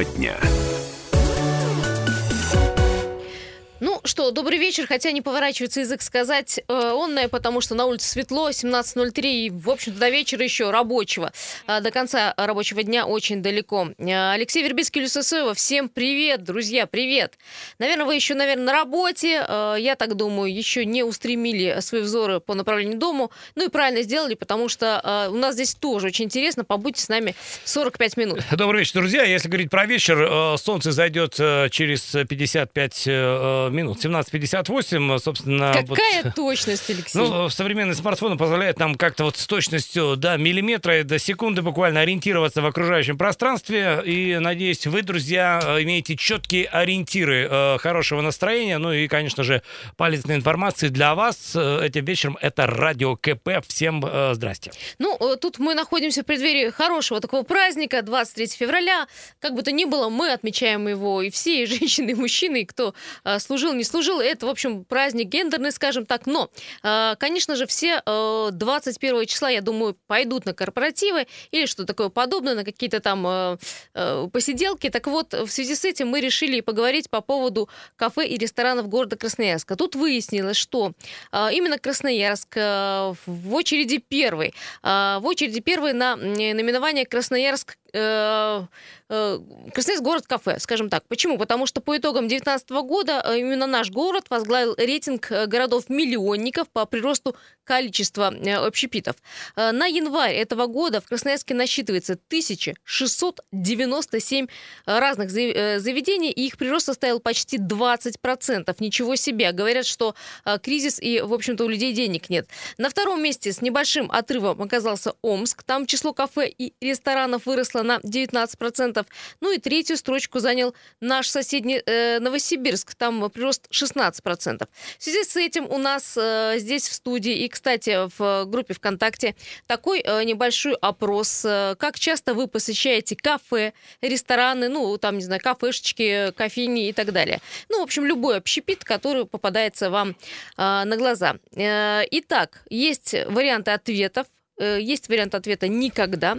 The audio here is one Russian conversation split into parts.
Тема дня. Добрый вечер, хотя не поворачивается язык сказать э, онное, потому что на улице светло, 17.03, и, в общем-то, до вечера еще рабочего. А до конца рабочего дня очень далеко. Э, Алексей Вербицкий, Люсосоева, всем привет, друзья, привет. Наверное, вы еще, наверное, на работе, э, я так думаю, еще не устремили свои взоры по направлению дому. Ну и правильно сделали, потому что э, у нас здесь тоже очень интересно, побудьте с нами 45 минут. Добрый вечер, друзья. Если говорить про вечер, э, солнце зайдет э, через 55 э, минут. 17.58, собственно... Какая вот, точность, Алексей? Ну, современные смартфоны позволяют нам как-то вот с точностью до миллиметра, до секунды буквально ориентироваться в окружающем пространстве. И, надеюсь, вы, друзья, э, имеете четкие ориентиры э, хорошего настроения. Ну и, конечно же, полезной информации для вас э, этим вечером. Это Радио КП. Всем э, здрасте. Ну, э, тут мы находимся в преддверии хорошего такого праздника, 23 февраля. Как бы то ни было, мы отмечаем его и все, и женщины, и мужчины, и кто э, служил, не служил. Это, в общем, праздник гендерный, скажем так. Но, э, конечно же, все э, 21 числа, я думаю, пойдут на корпоративы или что такое подобное, на какие-то там э, э, посиделки. Так вот, в связи с этим мы решили поговорить по поводу кафе и ресторанов города Красноярска. Тут выяснилось, что э, именно Красноярск э, в очереди первый. Э, в очереди первый на э, наименование Красноярск э, э, Красноярск город кафе, скажем так. Почему? Потому что по итогам 2019 года э, именно наш город возглавил рейтинг э, городов-миллионников по приросту количества э, общепитов. Э, На январь этого года в Красноярске насчитывается 1697 разных э, заведений, и их прирост составил почти 20%. Ничего себе. Говорят, что э, кризис и, в общем-то, у людей денег нет. На втором месте с небольшим отрывом оказался Омск. Там число кафе и ресторанов выросло на 19%. Ну и третью строчку занял наш соседний э, Новосибирск. Там прирост 16%. В связи с этим у нас э, здесь в студии и, кстати, в группе ВКонтакте такой э, небольшой опрос. Э, Как часто вы посещаете кафе, рестораны, ну, там, не знаю, кафешечки, кофейни и так далее. Ну, в общем, любой общепит, который попадается вам э, на глаза. Э, Итак, есть варианты ответов. Э, Есть вариант ответа «никогда».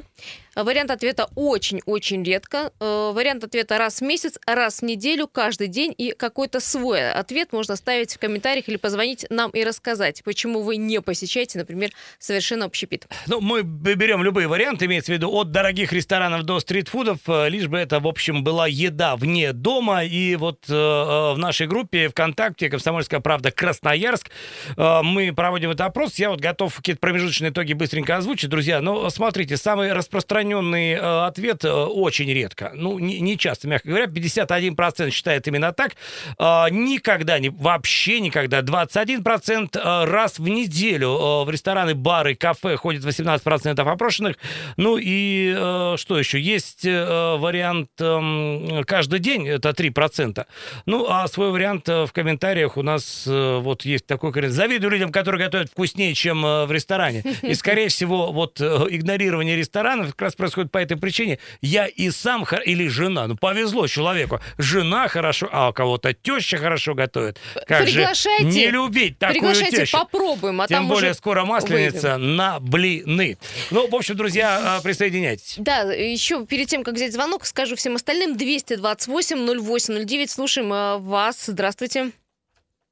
Вариант ответа очень-очень редко. Э, Вариант ответа раз в месяц, раз в неделю, каждый день. И какой-то свой ответ можно ставить в комментариях или позвонить нам и рассказать, почему вы не посещаете, например, совершенно общепит. Ну, мы берем любые варианты, имеется в виду от дорогих ресторанов до стритфудов, э, лишь бы это, в общем, была еда вне дома. И вот э, э, в нашей группе ВКонтакте «Комсомольская правда. Красноярск» э, мы проводим этот опрос. Я вот готов какие-то промежуточные итоги быстренько озвучить, друзья. Но смотрите, самый распространенный э, ответ э, очень редко. Ну, не, часто, мягко говоря. 51% считает именно так. Э, никогда, не, вообще никогда. 21% э, раз в неделю в рестораны, бары, кафе ходит 18% опрошенных. Ну и что еще? Есть вариант эм, каждый день, это 3%. Ну, а свой вариант в комментариях у нас вот есть такой комментарий. Завидую людям, которые готовят вкуснее, чем в ресторане. И, скорее всего, вот игнорирование ресторанов как раз происходит по этой причине. Я и сам, или жена, ну, повезло человеку. Жена хорошо, а у кого-то теща хорошо готовит. Как же Приглашайте. не любить такую Приглашайте, тещу? попробуем, а Тем там более скоро масленица на блины. Ну, в общем, друзья, э, присоединяйтесь. Да, еще перед тем, как взять звонок, скажу всем остальным 228 08 09. Слушаем э, вас. Здравствуйте.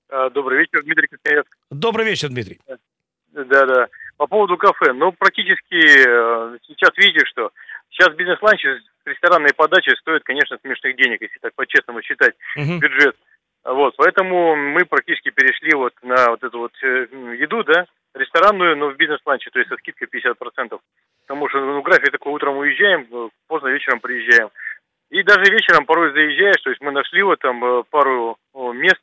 А, Добрый вечер, Дмитрий Красноярск. Добрый вечер, Дмитрий. Да-да. По поводу кафе. Ну, практически э, сейчас видите, что сейчас бизнес-ланчи, ресторанные подачи стоят, конечно, смешных денег, если так по-честному считать Мгм. бюджет. Вот, поэтому мы практически перешли вот на вот эту вот э, еду, да, ресторанную, но в бизнес-ланче, то есть со скидкой 50%. Потому что, ну, график такой, утром уезжаем, э, поздно вечером приезжаем. И даже вечером порой заезжаешь, то есть мы нашли вот там пару мест,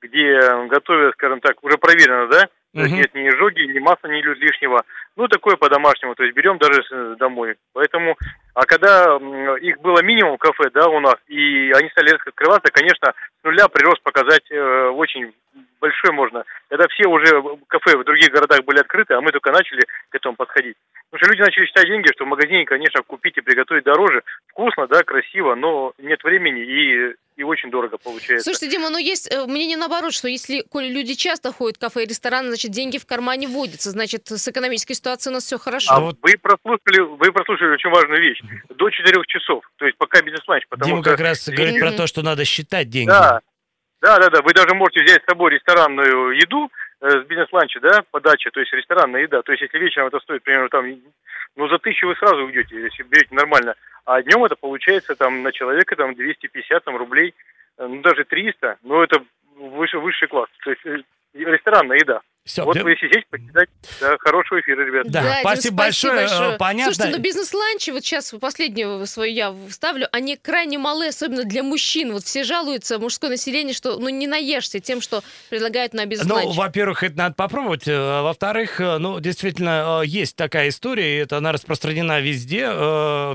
где готовят, скажем так, уже проверено, да? То есть нет ни изжоги, ни масла идет лишнего. Ну, такое по-домашнему, то есть берем даже с- домой. Поэтому, а когда их было минимум кафе, да, у нас, и они стали резко открываться, конечно, с нуля прирост показать э, очень большой можно. Это все уже кафе в других городах были открыты, а мы только начали к этому подходить. Потому что люди начали считать деньги, что в магазине, конечно, купить и приготовить дороже. Вкусно, да, красиво, но нет времени и, и очень дорого получается. Слушайте, Дима, но есть э, мнение наоборот, что если коли люди часто ходят в кафе и рестораны, значит, деньги в кармане водятся, значит, с экономической ситуацией у нас все хорошо. А вы прослушали, вы прослушали очень важную вещь. До 4 часов, то есть пока бизнес-ланч. Дима что... как раз говорит про то, что надо считать деньги. Да, да, да, да. Вы даже можете взять с собой ресторанную еду э, с бизнес-ланча, да, подача, то есть ресторанная еда. То есть если вечером это стоит примерно там, ну за тысячу вы сразу уйдете, если берете нормально. А днем это получается там на человека там 250 там, рублей, э, ну даже 300, но это выше, высший класс. То есть э, ресторанная еда. Все, вот вы сидите, почитать. Да, хорошего эфира, ребят. Да, да спасибо, большое. большое. Понятно. Слушайте, ну бизнес-ланчи, вот сейчас последнюю свою я вставлю, они крайне малы, особенно для мужчин. Вот все жалуются, мужское население, что ну не наешься тем, что предлагают на бизнес-ланч. Ну, во-первых, это надо попробовать. Э, во-вторых, э, ну, действительно, э, есть такая история, и это она распространена везде.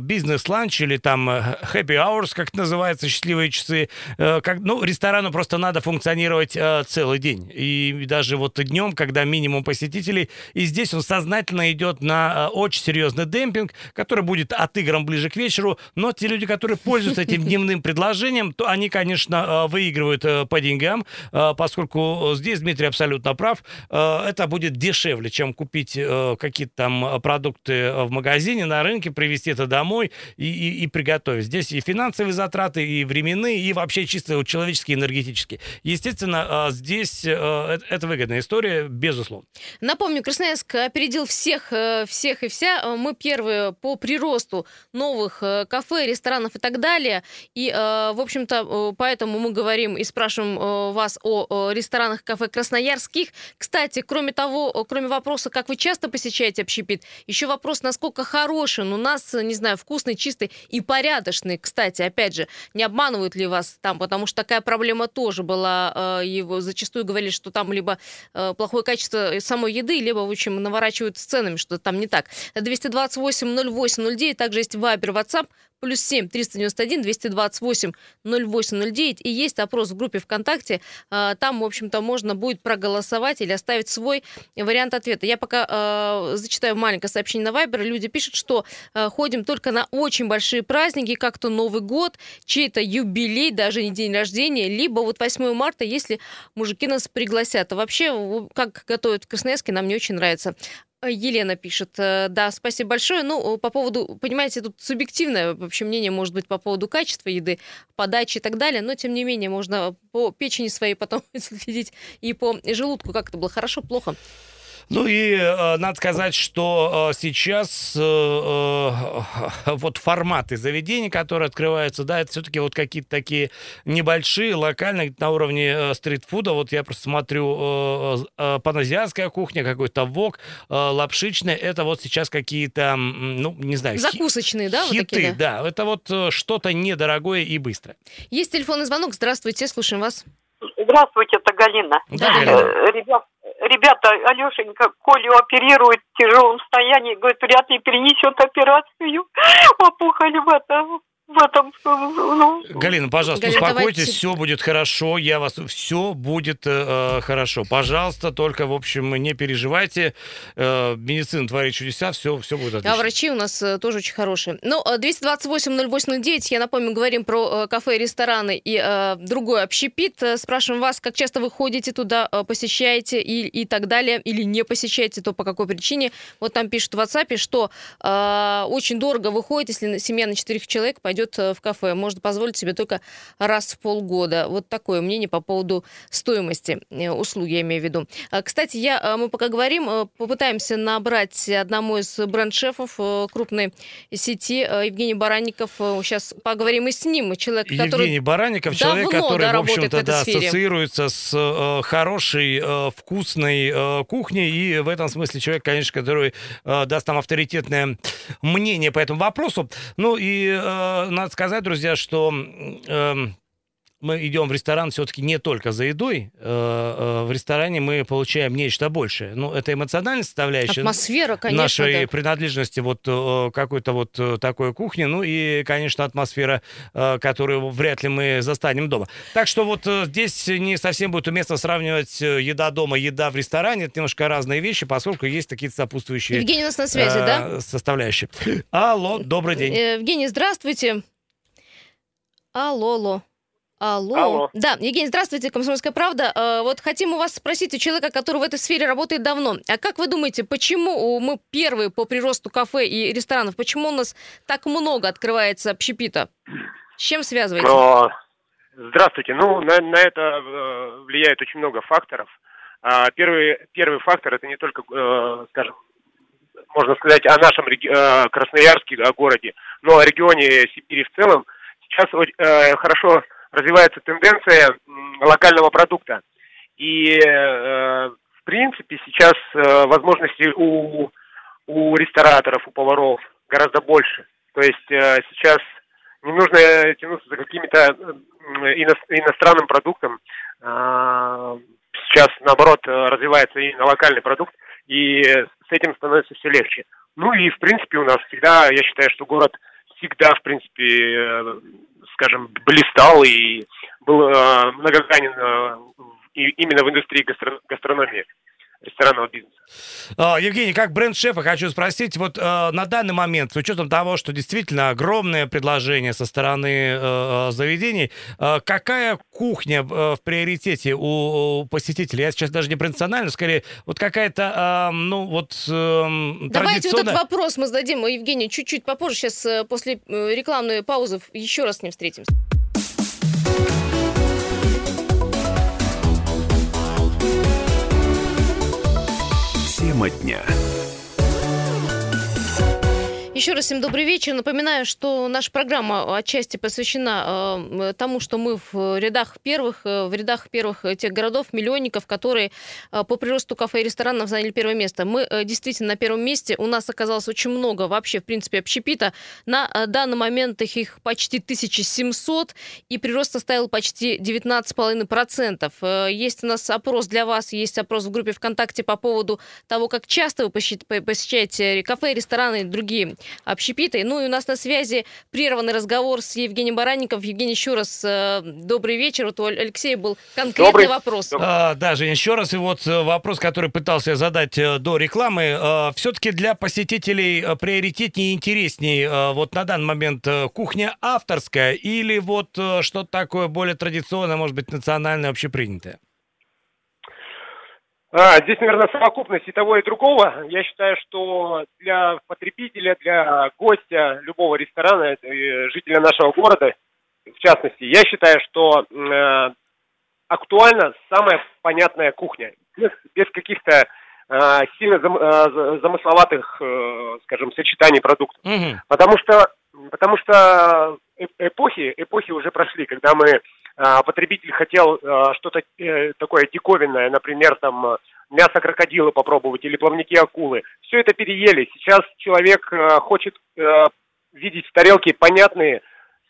Бизнес-ланч или там happy hours, как это называется, счастливые часы. Как, ну, ресторану просто надо функционировать целый день. И даже вот днем, когда минимум посетителей. И здесь он сознательно идет на э, очень серьезный демпинг, который будет отыгран ближе к вечеру. Но те люди, которые пользуются этим дневным предложением, то они, конечно, э, выигрывают э, по деньгам, поскольку здесь Дмитрий абсолютно прав. Это будет дешевле, чем купить какие-то там продукты в магазине, на рынке, привезти это домой и, и, и приготовить. Здесь и финансовые затраты, и временные, и вообще чисто человеческие, энергетические. Естественно, здесь это выгодная история безусловно. Напомню, Красноярск опередил всех, э, всех и вся. Э, мы первые по приросту новых э, кафе, ресторанов и так далее. И, в общем-то, поэтому мы говорим и спрашиваем вас о ресторанах, кафе красноярских. Кстати, кроме того, кроме вопроса, как вы часто посещаете общепит, еще вопрос, насколько хороший у нас, не знаю, вкусный, чистый и порядочный. Кстати, опять же, не обманывают ли вас там, потому что такая проблема тоже была. Его зачастую говорили, что там либо плохой плохое качество самой еды, либо, в общем, наворачивают с ценами, что там не так. 228 08 09, также есть Вайбер, WhatsApp, плюс 7 391 228 0809. И есть опрос в группе ВКонтакте. А, там, в общем-то, можно будет проголосовать или оставить свой вариант ответа. Я пока э, зачитаю маленькое сообщение на Вайбер. Люди пишут, что э, ходим только на очень большие праздники, как то Новый год, чей-то юбилей, даже не день рождения, либо вот 8 марта, если мужики нас пригласят. А вообще, как готовят в Красноярске, нам не очень нравится. Елена пишет, э, да, спасибо большое. Ну, по поводу, понимаете, тут субъективное вообще мнение может быть по поводу качества еды, подачи и так далее, но тем не менее можно по печени своей потом следить и по желудку, как это было хорошо, плохо. Ну и э, надо сказать, что э, сейчас э, э, вот форматы заведений, которые открываются, да, это все-таки вот какие-то такие небольшие, локальные, на уровне э, стритфуда. Вот я просто смотрю э, э, паназиатская кухня, какой-то вок, э, лапшичная. Это вот сейчас какие-то, ну, не знаю... Закусочные, да? Хиты, вот такие, да? да. Это вот э, что-то недорогое и быстрое. Есть телефонный звонок. Здравствуйте, слушаем вас. Здравствуйте, это Галина. Да, Галина. Э, ребят, ребята, Алешенька, Колю оперирует в тяжелом состоянии, говорит, вряд ли перенесет операцию. Опухоль в этом в этом... Ну... Галина, пожалуйста, Галина, успокойтесь, давайте... все будет хорошо, я вас... Все будет э, хорошо. Пожалуйста, только, в общем, не переживайте. Э, медицина творит чудеса, все, все будет отлично. А врачи у нас э, тоже очень хорошие. Ну, 228-0809, я напомню, говорим про э, кафе, рестораны и э, другой общепит. Э, спрашиваем вас, как часто вы ходите туда, э, посещаете и, и так далее, или не посещаете, то по какой причине. Вот там пишут в WhatsApp, что э, очень дорого выходит, если семья на четырех человек пойдет пойдет э, в кафе. Может позволить себе только раз в полгода. Вот такое мнение по поводу стоимости э, услуги, я имею в виду. А, кстати, я, э, мы пока говорим, попытаемся набрать одному из бренд-шефов крупной сети Евгений Баранников. Сейчас поговорим и с ним. Человек, Евгений который Баранников, человек, который, да, в общем-то, да, ассоциируется с э, хорошей, э, вкусной э, кухней. И в этом смысле человек, конечно, который э, даст нам авторитетное мнение по этому вопросу. Ну и э, надо сказать, друзья, что э, мы идем в ресторан все-таки не только за едой. Э, э, в ресторане мы получаем нечто большее. Ну, это эмоциональная составляющая. Атмосфера, конечно. Нашей да. принадлежности вот э, какой-то вот такой кухни. Ну и, конечно, атмосфера, которую вряд ли мы застанем дома. Так что вот здесь не совсем будет уместно сравнивать еда дома, еда в ресторане. Это немножко разные вещи, поскольку есть какие-то сопутствующие Евгений у нас на связи, э, да? составляющие. Алло, добрый день. Евгений, здравствуйте. Алло, алло. Алло. Алло. Да, Евгений, здравствуйте, «Комсомольская правда». Э, Вот хотим у вас спросить, у человека, который в этой сфере работает давно, а как вы думаете, почему мы первые по приросту кафе и ресторанов, почему у нас так много открывается общепита? С чем связываете? Но, Здравствуйте. Ну, на, на это э, влияет очень много факторов. А, первый, первый фактор это не только, э, скажем, можно сказать о нашем Красноярске, о городе, но о регионе Сибири в целом. Сейчас хорошо развивается тенденция локального продукта. И, э, в принципе, сейчас э, возможностей у, у рестораторов, у поваров гораздо больше. То есть э, сейчас не нужно тянуться за какими-то ино- иностранным продуктом. А, Сейчас, наоборот, развивается именно локальный продукт, и с этим становится все легче. Ну и, в принципе, у нас всегда, я считаю, что город всегда, в принципе, скажем, блистал и был э, многогранен э, именно в индустрии гастро- гастрономии, ресторанного бизнеса. А, Евгений, как бренд-шефа хочу спросить, вот э, на данный момент, с учетом того, что действительно огромное предложение со стороны э, э, заведений, э, какая кухня э, в приоритете у, у посетителей? Я сейчас даже не про национальную, скорее, вот какая-то, э, ну, вот эм, Давайте вот традиционная... этот вопрос мы зададим Евгению чуть-чуть попозже. Сейчас после рекламной паузы еще раз с ним встретимся. Тема дня. Еще раз всем добрый вечер. Напоминаю, что наша программа отчасти посвящена э, тому, что мы в рядах первых, э, в рядах первых тех городов-миллионников, которые э, по приросту кафе и ресторанов заняли первое место. Мы э, действительно на первом месте. У нас оказалось очень много вообще, в принципе, общепита. На э, данный момент их, их почти 1700, и прирост составил почти 19,5%. Э, Есть у нас опрос для вас, есть опрос в группе ВКонтакте по поводу того, как часто вы посещ- посещаете кафе, рестораны и другие общепиты. Ну и у нас на связи прерванный разговор с Евгением Баранником. Евгений, еще раз э, добрый вечер. Вот у Алексея был конкретный Добрый. вопрос. А, да, Жень, еще раз, и вот э, вопрос, который пытался я задать э, до рекламы. Все-таки для посетителей э, приоритетнее и интереснее э, вот на данный момент э, кухня авторская или вот э, что-то такое более традиционное, может быть, национальное, общепринятое? А, здесь, наверное, совокупность и того, и другого. Я считаю, что для потребителя, для гостя любого ресторана, э, жителя нашего города, в частности, я считаю, что э, актуальна самая понятная кухня. Без, без каких-то э, сильно зам- э, за- замысловатых, э, скажем, сочетаний продуктов. Мгм. Потому что, потому что э- эпохи, эпохи уже прошли, когда мы потребитель хотел а, что-то э, такое диковинное, например, там э, мясо крокодила попробовать или плавники акулы. Все это переели. Сейчас человек э, хочет видеть в тарелке понятные,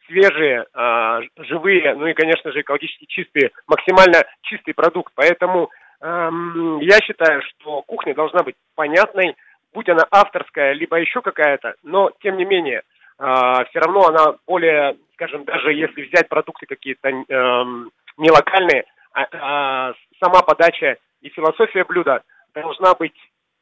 свежие, а, живые, ну и, конечно же, экологически чистые, максимально чистый продукт. Поэтому эм, я считаю, что кухня должна быть понятной, будь она авторская, либо еще какая-то, но тем не менее, все равно она более, скажем, даже если взять продукты какие-то эм, не локальные, а- а сама подача и философия блюда должна быть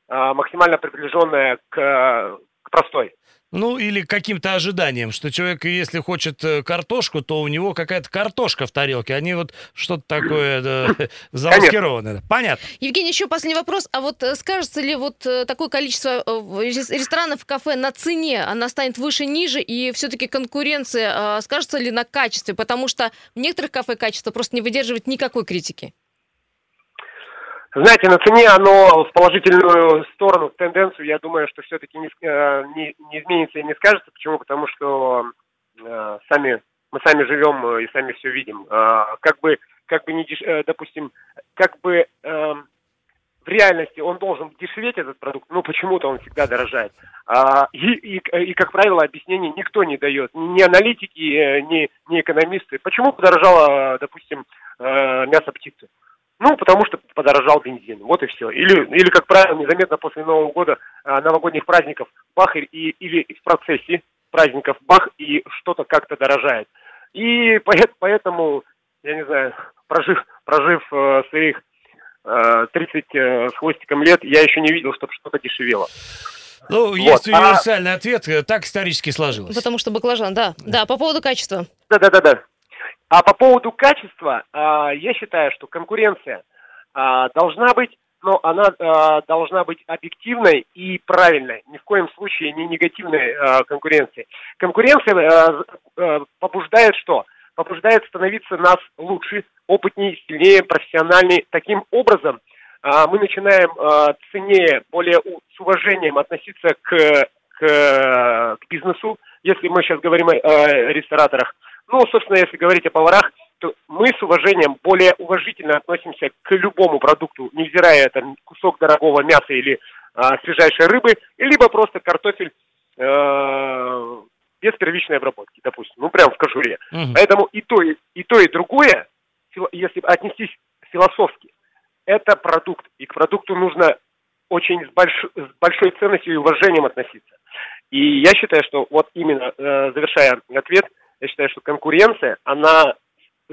а, максимально приближенная к, к простой. Ну, или каким-то ожиданиям, что человек, если хочет э, картошку, то у него какая-то картошка в тарелке, а не вот что-то такое да, замаскированное. Понятно. Евгений, еще последний вопрос. А вот э, скажется ли вот э, такое количество э, ресторанов, кафе на цене, она станет выше, ниже, и все-таки конкуренция э, скажется ли на качестве? Потому что в некоторых кафе качество просто не выдерживает никакой критики. Знаете, на цене оно в положительную сторону, в тенденцию, я думаю, что все-таки не, э, не, не изменится и не скажется. Почему? Потому что э, сами мы сами живем э, и сами все видим. А, как бы, как бы не деш- э, допустим, как бы эм, в реальности он должен дешеветь этот продукт, но почему-то он всегда дорожает. А, и, и, и, как правило, объяснений никто не дает, ни аналитики, э, ни, ни экономисты. Почему подорожало, допустим, э, мясо птицы? Ну, потому что подорожал бензин. Вот и все. Или, или как правило, незаметно после Нового года, а, новогодних праздников, бах, и, или в процессе праздников, бах, и что-то как-то дорожает. И поэт- поэтому, я не знаю, прожив, прожив э, своих э, 30 э, с хвостиком лет, я еще не видел, чтобы что-то дешевело. Ну, есть а- универсальный ответ, э, так исторически сложилось. Потому что баклажан, да. Да, по поводу качества. Да-да-да-да. А по поводу качества, а, я считаю, что конкуренция а, должна быть, но она а, должна быть объективной и правильной. Ни в коем случае не негативной конкуренции. Конкуренция побуждает что? Побуждает становиться нас лучше, опытнее, сильнее, профессиональнее. Таким образом, мы начинаем ценнее, более с уважением относиться к, к, к бизнесу, если мы сейчас говорим о рестораторах. Ну, собственно, если говорить о поварах, то мы с уважением, более уважительно относимся к любому продукту, невзирая это кусок дорогого мяса или а, свежайшей рыбы, либо просто картофель э, без первичной обработки, допустим, ну прям в кожуре. Мгм. Поэтому и то, и, и то, и другое, если отнестись философски, это продукт, и к продукту нужно очень с, больш- с большой ценностью и уважением относиться. И я считаю, что вот именно, э, завершая ответ, я считаю, что конкуренция, она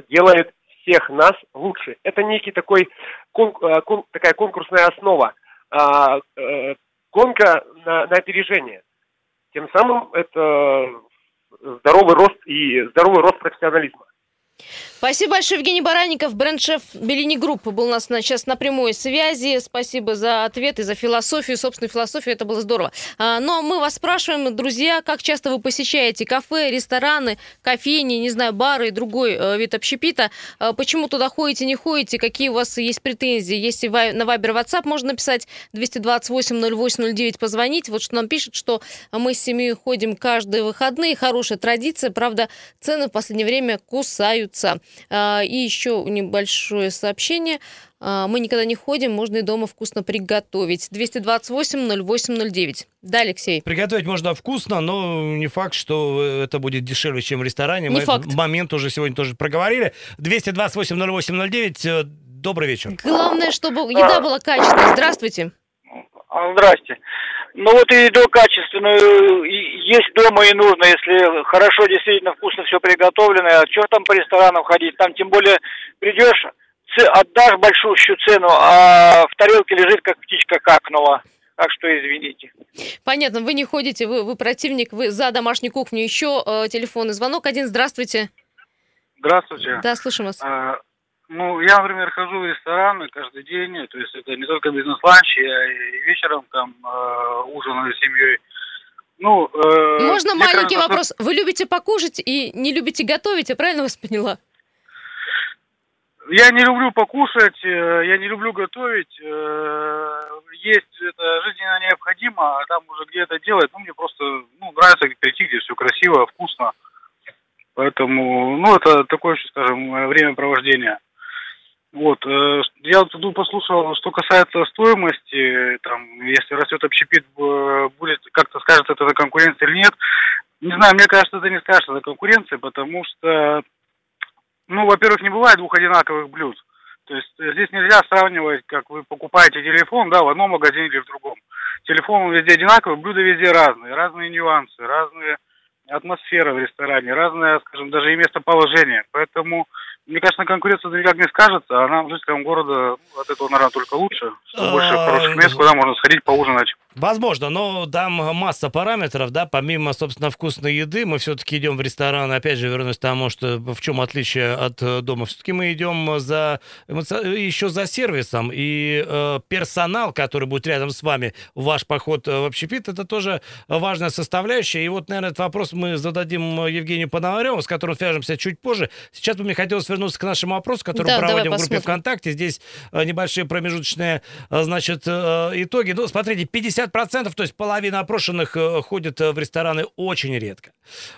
делает всех нас лучше. Это некий такой, э, такая конкурсная основа, а, э, гонка на, на опережение. Тем самым это здоровый рост и здоровый рост профессионализма. Спасибо большое, Евгений Баранников, бренд-шеф Bellini Group был у нас на, сейчас на прямой связи. Спасибо за ответ и за философию, собственную философию, это было здорово. А, но мы вас спрашиваем, друзья, как часто вы посещаете кафе, рестораны, кофейни, не знаю, бары и другой э, вид общепита? А, почему туда ходите, не ходите? Какие у вас есть претензии? Если на Вайбер, WhatsApp можно написать 228-08-09, позвонить. Вот что нам пишет, что мы с семьей ходим каждые выходные. Хорошая традиция, правда, цены в последнее время кусаются. А, И еще небольшое сообщение. А, Мы никогда не ходим, можно и дома вкусно приготовить. 228-08-09. Да, Алексей? Приготовить можно вкусно, но не факт, что это будет дешевле, чем в ресторане. Не Мы факт. этот момент уже сегодня тоже проговорили. 228-08-09. э, Добрый вечер. Главное, чтобы еда была качественная. Здравствуйте. Здрасте. Ну вот и еду качественную и- есть дома и нужно, если хорошо, действительно вкусно все приготовлено. А что там по ресторанам ходить? Там тем более придешь, отдашь большущую цену, а в тарелке лежит как птичка какнула. Так что извините. Понятно, вы не ходите, вы, вы противник, вы за домашнюю кухню. Еще э, телефонный звонок один. Здравствуйте. Здравствуйте. Да, слушаем вас. А, ну, я, например, хожу в рестораны каждый день, то есть это не только бизнес-ланч, я и вечером там э, ужинаю с семьей. Ну, э, Можно маленький кажется, вопрос? Вы любите покушать и не любите готовить, я правильно вас поняла? Я не люблю покушать, э, я не люблю готовить. э, Есть это жизненно необходимо, а там уже где это делать, ну, мне просто ну, нравится прийти, где все красиво, вкусно. Поэтому, ну, это такое, скажем, времяпровождение. Вот, э, я тут послушал, что касается стоимости, там, если растет общепит, будет, как-то скажет это за конкуренция или нет. Не знаю, мне кажется, это не скажется за конкуренцией, потому что, ну, во-первых, не бывает двух одинаковых блюд. То есть э, здесь нельзя сравнивать, как вы покупаете телефон, да, в одном магазине или в другом. Телефон везде одинаковый, блюда везде разные, разные нюансы, разные атмосфера в ресторане, разное, скажем, даже и местоположение. Поэтому, мне кажется, конкуренция никак не скажется, а нам, жителям города, от этого, наверное, только лучше. Что больше А, хороших мест, куда можно сходить поужинать. Возможно, но там масса параметров, да, помимо, собственно, вкусной еды, мы все-таки идем в ресторан, опять же, вернусь к тому, что в чем отличие от э, дома, все-таки мы идем за еще за сервисом, и э, персонал, который будет рядом с вами ваш поход э, в общепит, это тоже важная составляющая, и вот, наверное, этот вопрос мы зададим Евгению Пономареву, с которым свяжемся чуть позже. Сейчас бы мне хотелось вернуться к нашему опросу, который Да, мы проводим в группе посмотрим. ВКонтакте, здесь э, небольшие промежуточные, э, значит, э, итоги. Ну, смотрите, 50%, то есть половина опрошенных ходят э, в рестораны очень редко.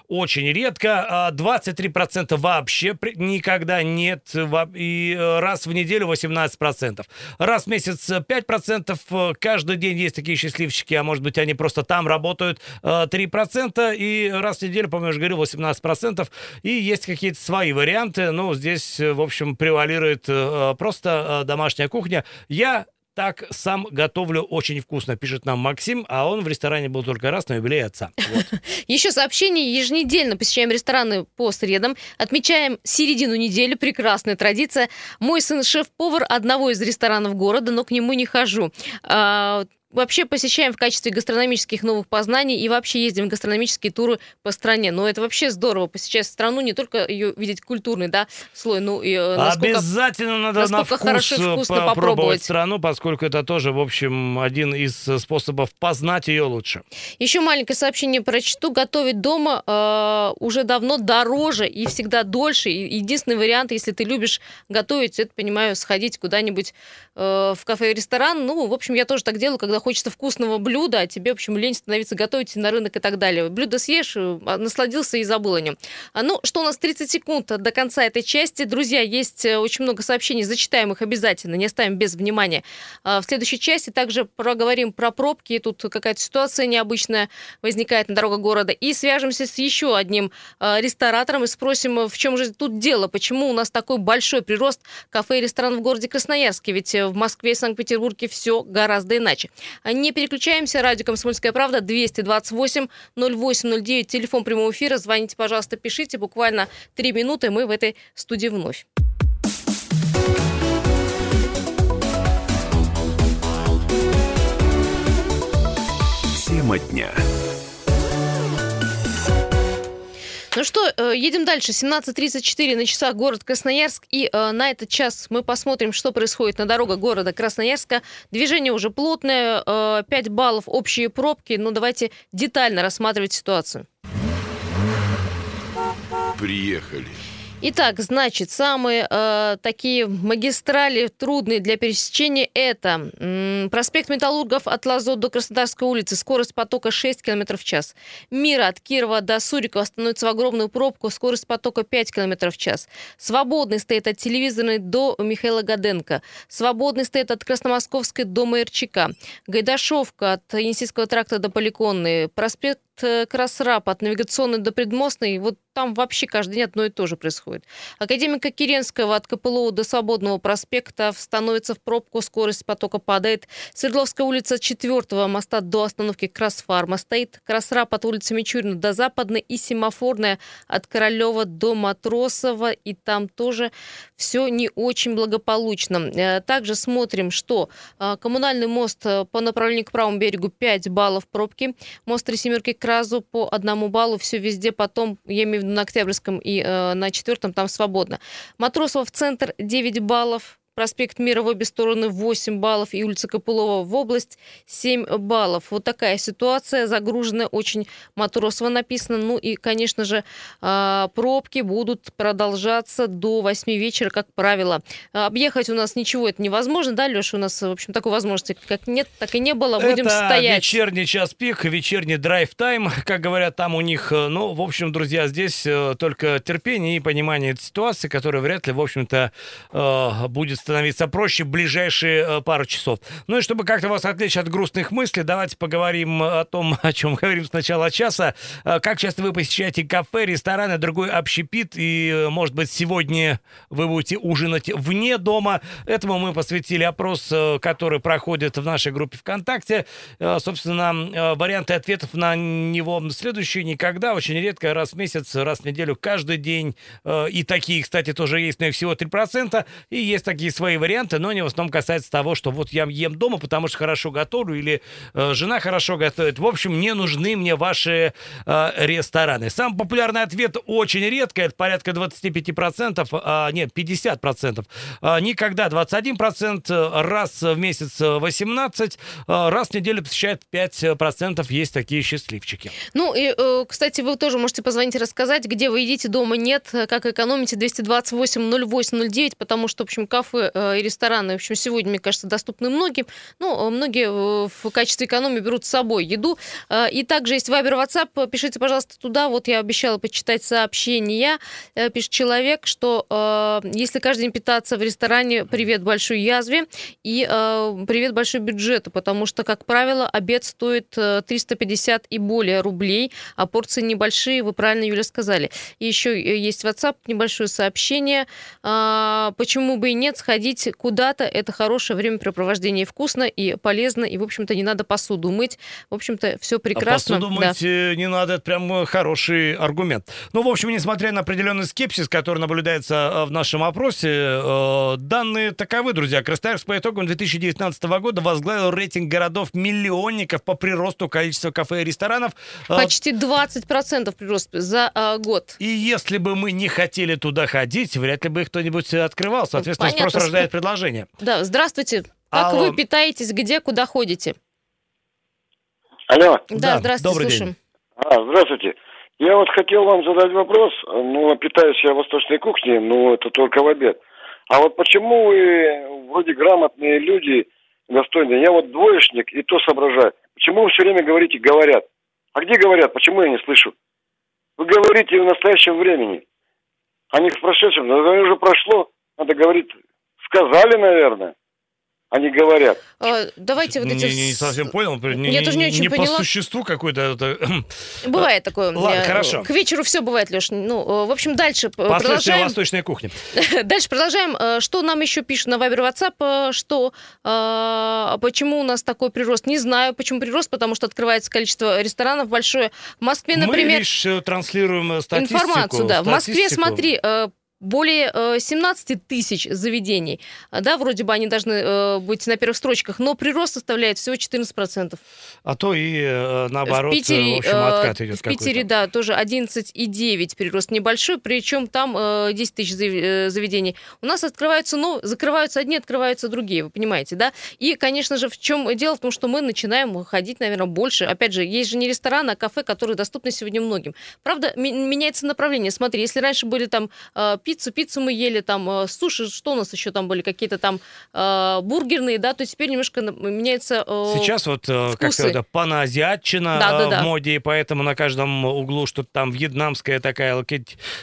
Очень редко. а 23% вообще при- никогда нет. И раз в неделю 18%. Раз в месяц э, 5%. э, Каждый день есть такие счастливчики, а может быть, они просто там работают э, 3%. И раз в неделю, по-моему, я уже говорил, 18%. И есть какие-то свои варианты. Ну, здесь, э, в общем, превалирует э, просто э, домашняя кухня. Я так сам готовлю очень вкусно, пишет нам Максим, а он в ресторане был только раз на юбилей отца. Вот. Еще сообщение. Еженедельно посещаем рестораны по средам. Отмечаем середину недели. Прекрасная традиция. Мой сын шеф-повар одного из ресторанов города, но к нему не хожу. А, вообще посещаем в качестве гастрономических новых познаний и вообще ездим в гастрономические туры по стране. Но это вообще здорово, посещать страну, не только ее видеть культурный да, слой, ну и э, насколько, Обязательно надо на насколько вкус хорошо и э, вкусно попробовать попробовать. страну, поскольку это тоже, в общем, один из э, способов познать ее лучше. Еще маленькое сообщение прочту. Готовить дома э, уже давно дороже и всегда дольше. И единственный вариант, если ты любишь готовить, это, понимаю, сходить куда-нибудь э, в кафе и ресторан. Ну, в общем, я тоже так делаю, когда хочется вкусного блюда, а тебе, в общем, лень становиться готовить на рынок и так далее. Блюдо съешь, э, насладился и забыл о нем. А, ну, что у нас 30 секунд до конца этой части. Друзья, есть э, очень много сообщений, зачитаем их обязательно, не оставим без внимания. А, В следующей части также проговорим про пробки. Тут какая-то ситуация необычная возникает на дорогах города. И свяжемся с еще одним ресторатором и спросим, в чем же тут дело, почему у нас такой большой прирост кафе и ресторанов в городе Красноярске, ведь э, в Москве и Санкт-Петербурге все гораздо иначе. Не переключаемся, радио «Комсомольская правда», 228 0809, телефон прямого эфира, звоните, пожалуйста, пишите, буквально три минуты, мы в этой студии вновь. Тема дня. Ну что, э, едем дальше. 17.34 на часах город Красноярск. И э, на этот час мы посмотрим, что происходит на дорогах города Красноярска. Движение уже плотное, э, 5 баллов общие пробки. Ну давайте детально рассматривать ситуацию. Приехали. Итак, значит, самые э, такие магистрали трудные для пересечения это м, проспект Металлургов от Лазо до Краснодарской улицы, скорость потока 6 км в час. Мира от Кирова до Сурикова становится в огромную пробку, скорость потока 5 км в час. Свободный стоит от телевизорной до Михаила Гаденко. Свободный стоит от Красномосковской до Майорчика. Гайдашовка от Енисейского тракта до Поликонной. Проспект э, Красрап от навигационной до Предмостной. Вот там вообще каждый день одно и то же происходит. Академика Киренского от КПЛО до Свободного проспекта становится в пробку, скорость потока падает. Свердловская улица 4 моста до остановки Красфарма стоит. Красрап от улицы Мичурина до Западной и Семафорная от Королева до Матросова. И там тоже все не очень благополучно. Э, Также смотрим, что э, коммунальный мост э, по направлению к правому берегу 5 баллов пробки. Мост Три Семерки к Разу по одному баллу. Все везде потом, я имею в виду на Октябрьском и э, на четвертом, там свободно. Матросова в центр 9 баллов. Проспект Мира в обе стороны 8 баллов и улица Копылова в область 7 баллов. Вот такая ситуация, загруженная очень Матросова написано. Ну и, конечно же, а, пробки будут продолжаться до 8 вечера, как правило. Объехать у нас ничего это невозможно, да, Леша? У нас, в общем, такой возможности как нет, так и не было. Будем это стоять. вечерний час пик, вечерний драйв-тайм, как говорят там у них. Ну, в общем, друзья, здесь э, только терпение и понимание ситуации, которая вряд ли, в общем-то, э, будет становиться проще ближайшие э, пару часов. Ну и чтобы как-то вас отвлечь от грустных мыслей, давайте поговорим о том, о чем говорим с начала часа. Э, Как часто вы посещаете кафе, рестораны, другой общепит, и, э, может быть, сегодня вы будете ужинать вне дома. Этому мы посвятили опрос, э, который проходит в нашей группе ВКонтакте. Э, Собственно, э, варианты ответов на него следующие никогда, очень редко, раз в месяц, раз в неделю, каждый день. Э, И такие, кстати, тоже есть, но их всего 3%. И есть такие свои варианты, но они в основном касаются того, что вот я ем дома, потому что хорошо готовлю, или э, жена хорошо готовит. В общем, не нужны мне ваши э, рестораны. Самый популярный ответ очень редко, это порядка 25%, а, нет, 50%. А, никогда 21%, э, раз в месяц э, 18%, э, раз в неделю посещает 5%. Есть такие счастливчики. Ну и, э, кстати, вы тоже можете позвонить и рассказать, где вы едите, дома нет, э, как экономите 228-08-09, потому что, в общем, кафе э, и рестораны, в общем, сегодня, мне кажется, доступны многим. Ну, многие э, в качестве экономии берут с собой еду. Э, И также есть Вайбер, WhatsApp, пишите, пожалуйста, туда. Вот я обещала почитать сообщения. Пишет человек, что если каждый день питаться в ресторане, привет большой язве и привет большой бюджету, потому что, как правило, обед стоит э, 350 и более рублей, а порции небольшие, вы правильно, Юля, сказали. И еще есть WhatsApp, небольшое сообщение. Почему бы и нет, сходить сходить куда-то, это хорошее времяпрепровождение, вкусно, и полезно, и, в общем-то, не надо посуду мыть. В общем-то, все прекрасно. А посуду Да. мыть э, не надо, это прям э, хороший аргумент. Ну, в общем, несмотря на определенный скепсис, который наблюдается э, в нашем опросе, данные таковы, друзья. Красноярск по итогам 2019 года возглавил рейтинг городов-миллионников по приросту количества кафе и ресторанов. Почти 20% прирост за а, год. И если бы мы не хотели туда ходить, вряд ли бы кто-нибудь открывал. Соответственно, Понятно, спрос рождает предложение. Да, здравствуйте. Как Алло. вы питаетесь, где, куда ходите? Алло. Да, Да, здравствуйте, добрый день. слушаем. А, здравствуйте. Я вот хотел вам задать вопрос. Ну, питаюсь я восточной кухней, но это только в обед. А вот почему вы вроде грамотные люди, достойные? Я вот двоечник и то соображаю. Почему вы все время говорите «говорят»? А где говорят? Почему я не слышу? Вы говорите в настоящем времени, а не в прошедшем. Но это уже прошло. Надо говорить «сказали», наверное, не «говорят». А, давайте вот Не, эти... не с- совсем понял. Не, Я тоже не очень по поняла. существу какой-то. это, Бывает такое. Ладно, Я- хорошо. К вечеру все бывает, Леш. Ну, э, в общем, дальше п- Послушайте продолжаем. восточная кухня. Дальше продолжаем. Э, Что нам еще пишут на Вайбер WhatsApp? э, Что э, почему у нас такой прирост? Не знаю, почему прирост, потому что открывается количество ресторанов большое. В Москве, Мы например, лишь э, транслируем э, статистику. информацию, да. В Москве, статистику. смотри, э, более э, 17 тысяч заведений. Да, вроде бы они должны э, быть на первых строчках, но прирост составляет всего 14%. А то и э, наоборот, в Питере, э, в общем, э, откат идет в Питере, да, тоже 11,9 прирост небольшой, причем там э, 10 тысяч зав- э, заведений. У нас открываются, ну, закрываются одни, открываются другие, вы понимаете, да? И, конечно же, в чем дело? В том, что мы начинаем ходить, наверное, больше. Опять же, есть же не рестораны, а кафе, которые доступны сегодня многим. Правда, меняется направление. Смотри, если раньше были там э, пиццу, пиццу мы ели, там э, суши, что у нас еще там были, какие-то там э, бургерные, да, то теперь немножко меняется... э, Сейчас вот э, как вкусы. это паноазиатчина Да, да, э, да. в моде, и поэтому на каждом углу что-то там вьетнамская такая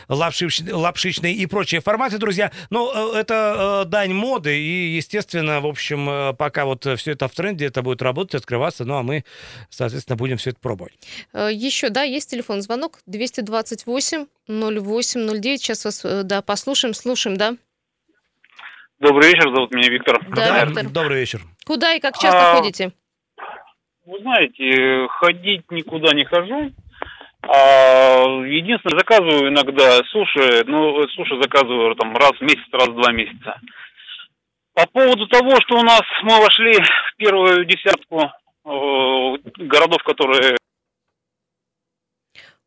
лапшич- лапшичные и прочие форматы, друзья. Но э, это дань моды, и, естественно, в общем, пока вот все это в тренде, это будет работать, открываться, ну а мы, соответственно, будем все это пробовать. Еще, да, есть телефон звонок 228 08 09. Сейчас вас, э, да, послушаем, слушаем, да. Добрый вечер, зовут меня Виктор. Да, Виктор. Добрый вечер. Куда и как часто А, ходите? Вы знаете, ходить никуда не хожу. А, единственное, заказываю иногда суши, ну, суши заказываю там раз в месяц, раз в два месяца. По поводу того, что у нас мы вошли в первую десятку э, городов, которые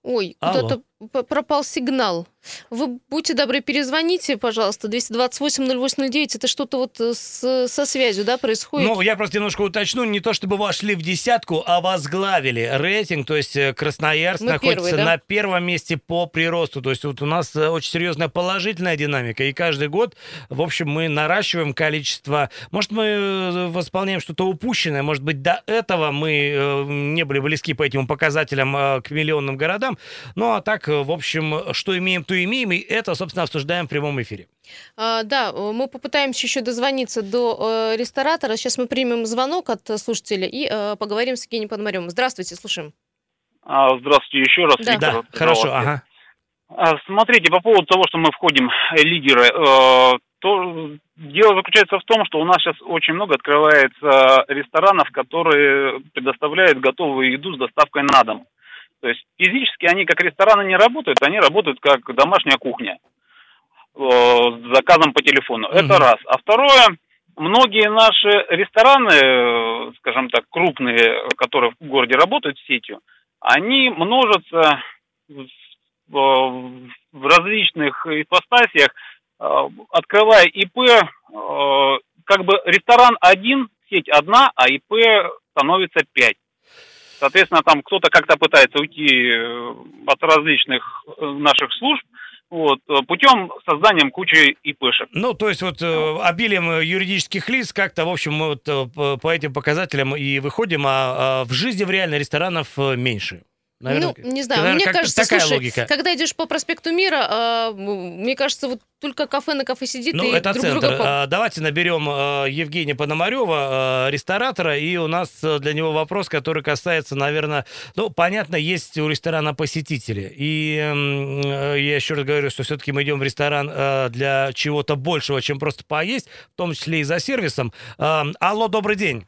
Ой, Алло. Пропал сигнал. Вы будьте добры, перезвоните, пожалуйста, 228-08-09. Это что-то вот э, с- со связью, да, происходит? Ну, я просто немножко уточню, не то чтобы вошли в десятку, а возглавили рейтинг, то есть э, Красноярск Мы находится первые, да? на первом месте по приросту, то есть вот у нас э, очень серьезная положительная динамика, и каждый год, в общем, мы наращиваем количество, может, мы восполняем что-то упущенное, может быть, до этого мы не были близки по этим показателям э, к миллионным городам, ну, а так, в общем, что имеем, то имеем, и это, собственно, обсуждаем в прямом эфире. А, да, э, мы попытаемся еще дозвониться до э, ресторатора. Сейчас мы примем звонок от э, слушателя и э, поговорим с Евгением Пономаревым. Здравствуйте, слушаем. а, здравствуйте еще раз. Да. Виктор, Да, хорошо, ага. А, Смотрите, по поводу того, что мы входим э, лидеры, э, то дело заключается в том, что у нас сейчас очень много открывается ресторанов, которые предоставляют готовую еду с доставкой на дом. То есть физически они как рестораны не работают, они работают как домашняя кухня э, с заказом по телефону. Это Мгм. раз. А второе, многие наши рестораны, э, скажем так, крупные, которые в городе работают с сетью, они множатся в в различных ипостасиях, э, открывая ИП, э, как бы ресторан один, сеть одна, а ИП становится пять. Соответственно, там кто-то как-то пытается уйти э, от различных э, наших служб, вот, э, путем созданием кучи ИПшек. Ну, то есть вот э, обилием юридических лиц как-то, в общем, мы вот по, этим показателям и выходим, а, а в жизни в реально ресторанов меньше. Наверное, ну, не знаю, наверное, мне кажется, такая слушай, логика. когда идешь по проспекту Мира, а, мне кажется, вот только кафе на кафе сидит Ну, и это друг центр. друга... А, Давайте наберем а, Евгения Пономарева, а, ресторатора, и у нас а, для него вопрос, который касается, наверное, ну, понятно, есть у ресторана посетители. И э, я еще раз говорю, что все-таки мы идем в ресторан а, для чего-то большего, чем просто поесть, в том числе и за сервисом. А, Алло, добрый день.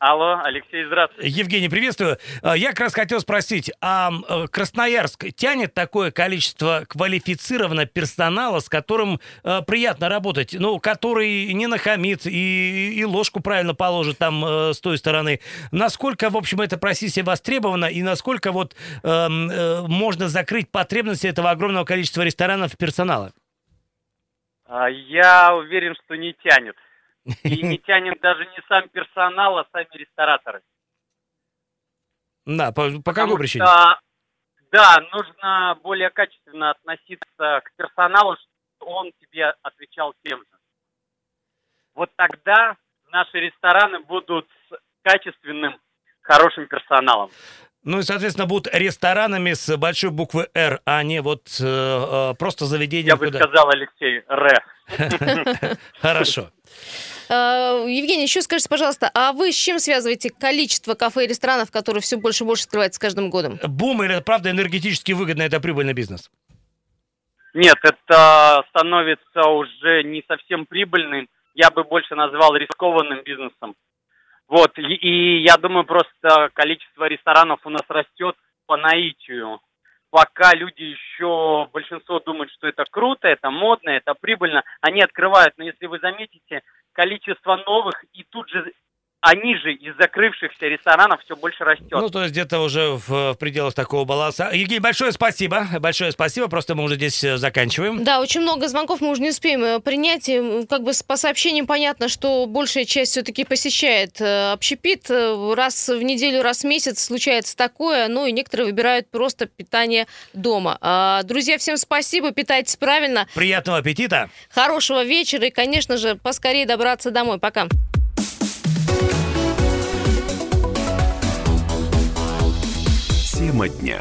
Алло, Алексей, здравствуйте. Евгений, приветствую. А, Я как раз хотел спросить, а э, Красноярск тянет такое количество квалифицированного персонала, с которым э, приятно работать, ну, который не нахамит и, и ложку правильно положит там э, с той стороны. Насколько, в общем, эта профессия востребована и насколько вот эм, э, можно закрыть потребности этого огромного количества ресторанов персонала? А, Я уверен, что не тянет. И не тянет даже не сам персонал, а сами рестораторы. Да, по, по какой причине? что, да, нужно более качественно относиться к персоналу, чтобы он тебе отвечал тем же. Вот тогда наши рестораны будут с качественным, хорошим персоналом. Ну и, соответственно, будут ресторанами с большой буквы «Р», а не вот э, э, просто заведением. Я бы куда- сказал, Алексей, Р. Хорошо. А, Евгений, еще скажите, пожалуйста, а вы с чем связываете количество кафе и ресторанов, которые все больше и больше открываются с каждым годом? Бум или, правда, энергетически выгодно, это прибыльный бизнес? Нет, это становится уже не совсем прибыльным. Я бы больше назвал рискованным бизнесом. Вот, и, и я думаю, просто количество ресторанов у нас растет по наитию. Пока люди еще, большинство думают, что это круто, это модно, это прибыльно, они открывают. Но если вы заметите, количество новых и тут же они же из закрывшихся ресторанов все больше растет. Ну, то есть где-то уже в, в пределах такого баланса. Евгений, большое спасибо. Большое спасибо. Просто мы уже здесь э, заканчиваем. Да, очень много звонков мы уже не успеем э, принять. И, Как бы по сообщениям понятно, что большая часть все-таки посещает э, общепит. Раз в неделю, раз в месяц случается такое. Ну и некоторые выбирают просто питание дома. А, Друзья, всем спасибо. Питайтесь правильно. Приятного аппетита. Хорошего вечера и, конечно же, поскорее добраться домой. Пока. Тема дня.